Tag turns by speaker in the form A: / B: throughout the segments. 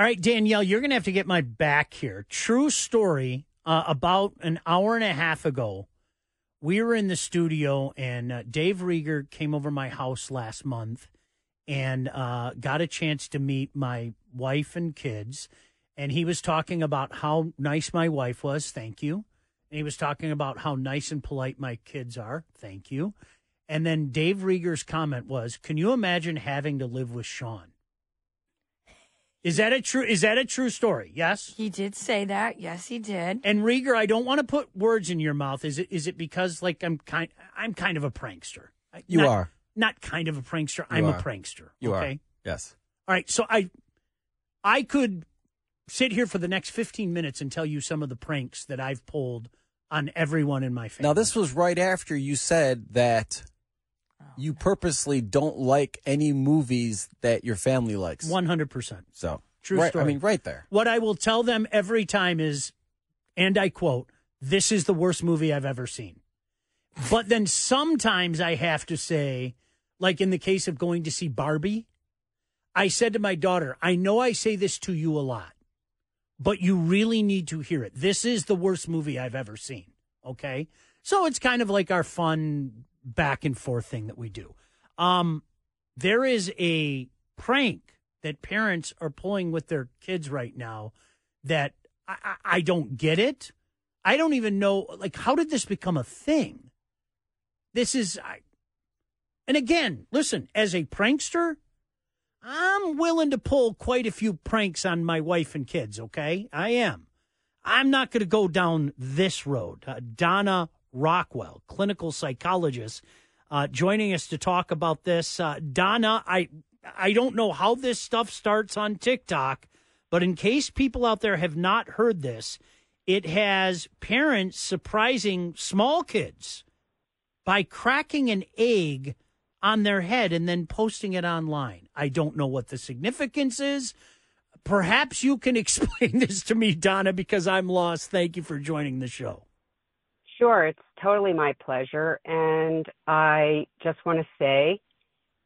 A: All right, Danielle, you're going to have to get my back here. True story. Uh, about an hour and a half ago, we were in the studio, and uh, Dave Rieger came over my house last month and uh, got a chance to meet my wife and kids. And he was talking about how nice my wife was. Thank you. And he was talking about how nice and polite my kids are. Thank you. And then Dave Rieger's comment was, "Can you imagine having to live with Sean?" Is that a true? Is that a true story? Yes.
B: He did say that. Yes, he did.
A: And Rieger, I don't want to put words in your mouth. Is it? Is it because like I'm kind? I'm kind of a prankster.
C: You
A: Not-
C: are.
A: not kind of a prankster.
C: You
A: I'm
C: are.
A: a prankster.
C: You
A: okay?
C: are. Yes.
A: All right. So I, I could sit here for the next 15 minutes and tell you some of the pranks that I've pulled on everyone in my family.
C: Now, this was right after you said that you purposely don't like any movies that your family likes.
A: 100%.
C: So,
A: True
C: right,
A: story.
C: I mean, right there.
A: What I will tell them every time is, and I quote, this is the worst movie I've ever seen. But then sometimes I have to say, like in the case of going to see Barbie, I said to my daughter, I know I say this to you a lot, but you really need to hear it. This is the worst movie I've ever seen. Okay. So it's kind of like our fun back and forth thing that we do. Um, there is a prank that parents are pulling with their kids right now that I, I, I don't get it. I don't even know, like, how did this become a thing? This is, I, and again, listen, as a prankster, I'm willing to pull quite a few pranks on my wife and kids, okay? I am. I'm not going to go down this road. Uh, Donna Rockwell, clinical psychologist, uh, joining us to talk about this. Uh, Donna, I I don't know how this stuff starts on TikTok, but in case people out there have not heard this, it has parents surprising small kids by cracking an egg on their head and then posting it online. I don't know what the significance is. Perhaps you can explain this to me, Donna, because I'm lost. Thank you for joining the show.
D: Sure, it's totally my pleasure. And I just want to say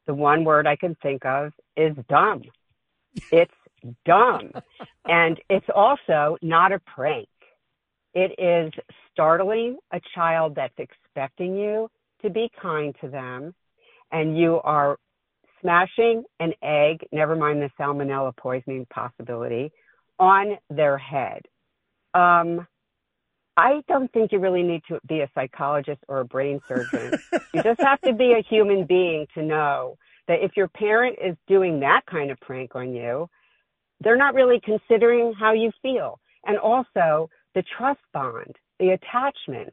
D: the one word I can think of is dumb. It's dumb. and it's also not a prank. It is startling a child that's expecting you to be kind to them, and you are smashing an egg, never mind the salmonella poisoning possibility, on their head. Um, I don't think you really need to be a psychologist or a brain surgeon. you just have to be a human being to know that if your parent is doing that kind of prank on you, they're not really considering how you feel. And also, the trust bond, the attachment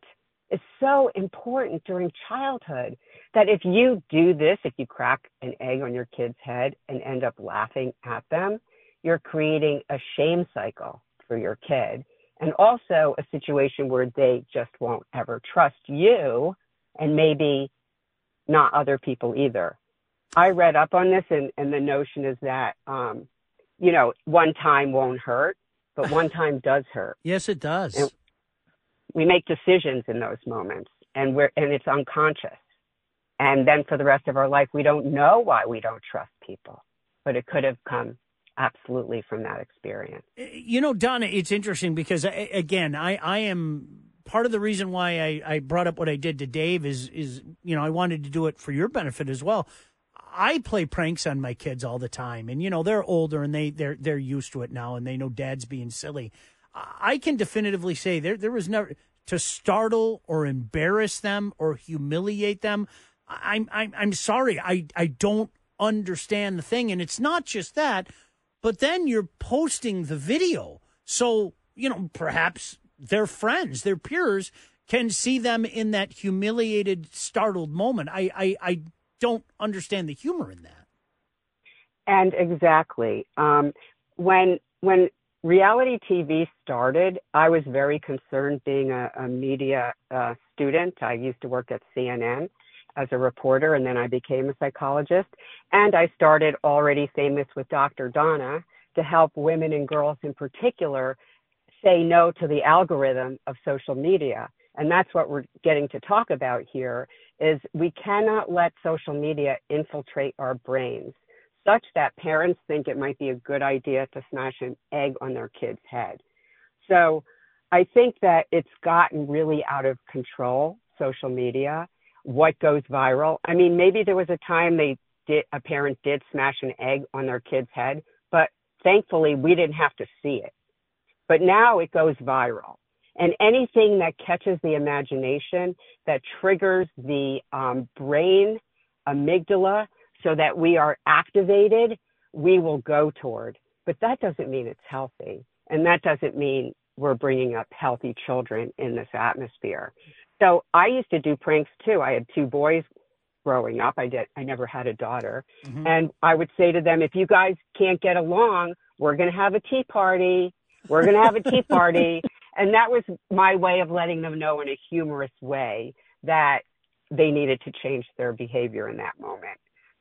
D: is so important during childhood that if you do this, if you crack an egg on your kid's head and end up laughing at them, you're creating a shame cycle for your kid and also a situation where they just won't ever trust you and maybe not other people either. I read up on this and, and the notion is that, um, you know, one time won't hurt, but one time does hurt.
A: Yes, it does.
D: And we make decisions in those moments and we're, and it's unconscious. And then for the rest of our life, we don't know why we don't trust people, but it could have come absolutely from that experience.
A: Uh, you know, Donna, it's interesting because again, I, I am part of the reason why I, I brought up what I did to Dave is is you know I wanted to do it for your benefit as well. I play pranks on my kids all the time, and you know they're older and they they're they're used to it now, and they know Dad's being silly. I can definitively say there there was never to startle or embarrass them or humiliate them. I'm I'm I'm sorry, I I don't understand the thing, and it's not just that but then you're posting the video. So, you know, perhaps their friends, their peers can see them in that humiliated, startled moment. I, I, I don't understand the humor in that.
D: And exactly. Um, when when reality TV started, I was very concerned being a, a media uh, student. I used to work at CNN as a reporter, and then I became a psychologist. And I started already famous with Dr. Donna to help women and girls in particular say no to the algorithm of social media. And that's what we're getting to talk about here is we cannot let social media infiltrate our brains. such that parents think it might be a good idea to smash an egg on their kid's head. So I think that it's gotten really out of control, social media, what goes viral. I mean, maybe there was a time they did, a parent did smash an egg on their kid's head, but thankfully we didn't have to see it. But now it goes viral. And anything that catches the imagination, that triggers the um, brain amygdala so that we are activated, we will go toward. But that doesn't mean it's healthy. And that doesn't mean we're bringing up healthy children in this atmosphere. So I used to do pranks too. I had two boys growing up. I did. I never had a daughter, mm-hmm. and I would say to them, if you guys can't get along, we're going to have a tea party. We're going to have a tea party. And that was my way of letting them know in a humorous way that they needed to change their behavior in that moment.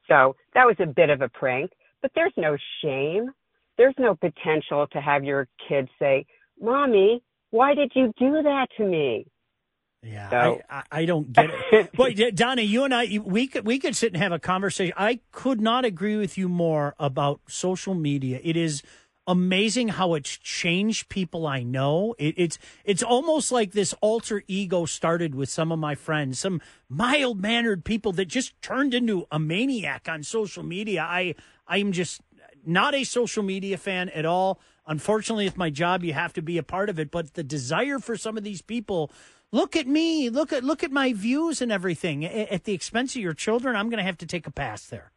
D: So that was a bit of a prank, but there's no shame. There's no potential to have your kids say, Mommy, why did you do that to me?
A: Yeah, so. I, I don't get it. Boy, uh, Donna, you and I, we could we could sit and have a conversation. I could not agree with you more about social media. It is amazing how it's changed people I know. It, it's it's almost like this alter ego started with some of my friends, some mild mannered people that just turned into a maniac on social media. I I am just not a social media fan at all. Unfortunately, it's my job. You have to be a part of it. But the desire for some of these people look at me, look at look at my views and everything at the expense of your children. I'm going to have to take a pass there.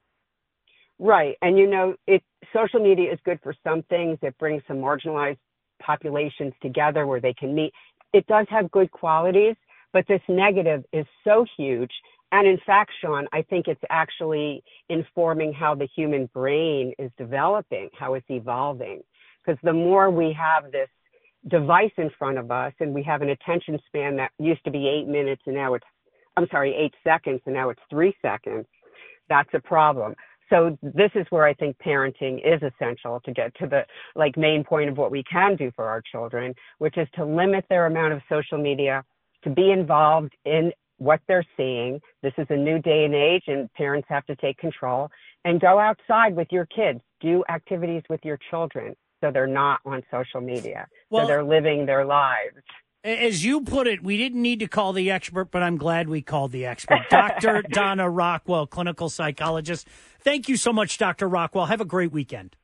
D: Right, and you know, it social media is good for some things. It brings some marginalized populations together where they can meet. It does have good qualities, but this negative is so huge. And in fact, Sean, I think it's actually informing how the human brain is developing, how it's evolving. Because the more we have this device in front of us and we have an attention span that used to be eight minutes and now it's, I'm sorry, eight seconds and now it's three seconds, that's a problem. So this is where I think parenting is essential to get to the like main point of what we can do for our children, which is to limit their amount of social media, to be involved in what they're seeing. This is a new day and age and parents have to take control and go outside with your kids, do activities with your children so they're not on social media. Well, so they're living their lives.
A: As you put it, we didn't need to call the expert, but I'm glad we called the expert. Dr. Donna Rockwell, clinical psychologist. Thank you so much, Dr. Rockwell. Have a great weekend.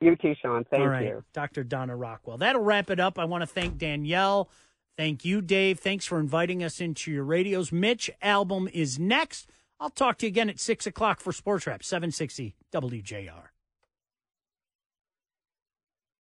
D: You too, Sean. Thank
A: All right.
D: you.
A: Dr. Donna Rockwell. That'll wrap it up. I want to thank Danielle. Thank you, Dave. Thanks for inviting us into your radios. Mitch Albom is next. I'll talk to you again at 6 o'clock for Sports Wrap, 760 WJR.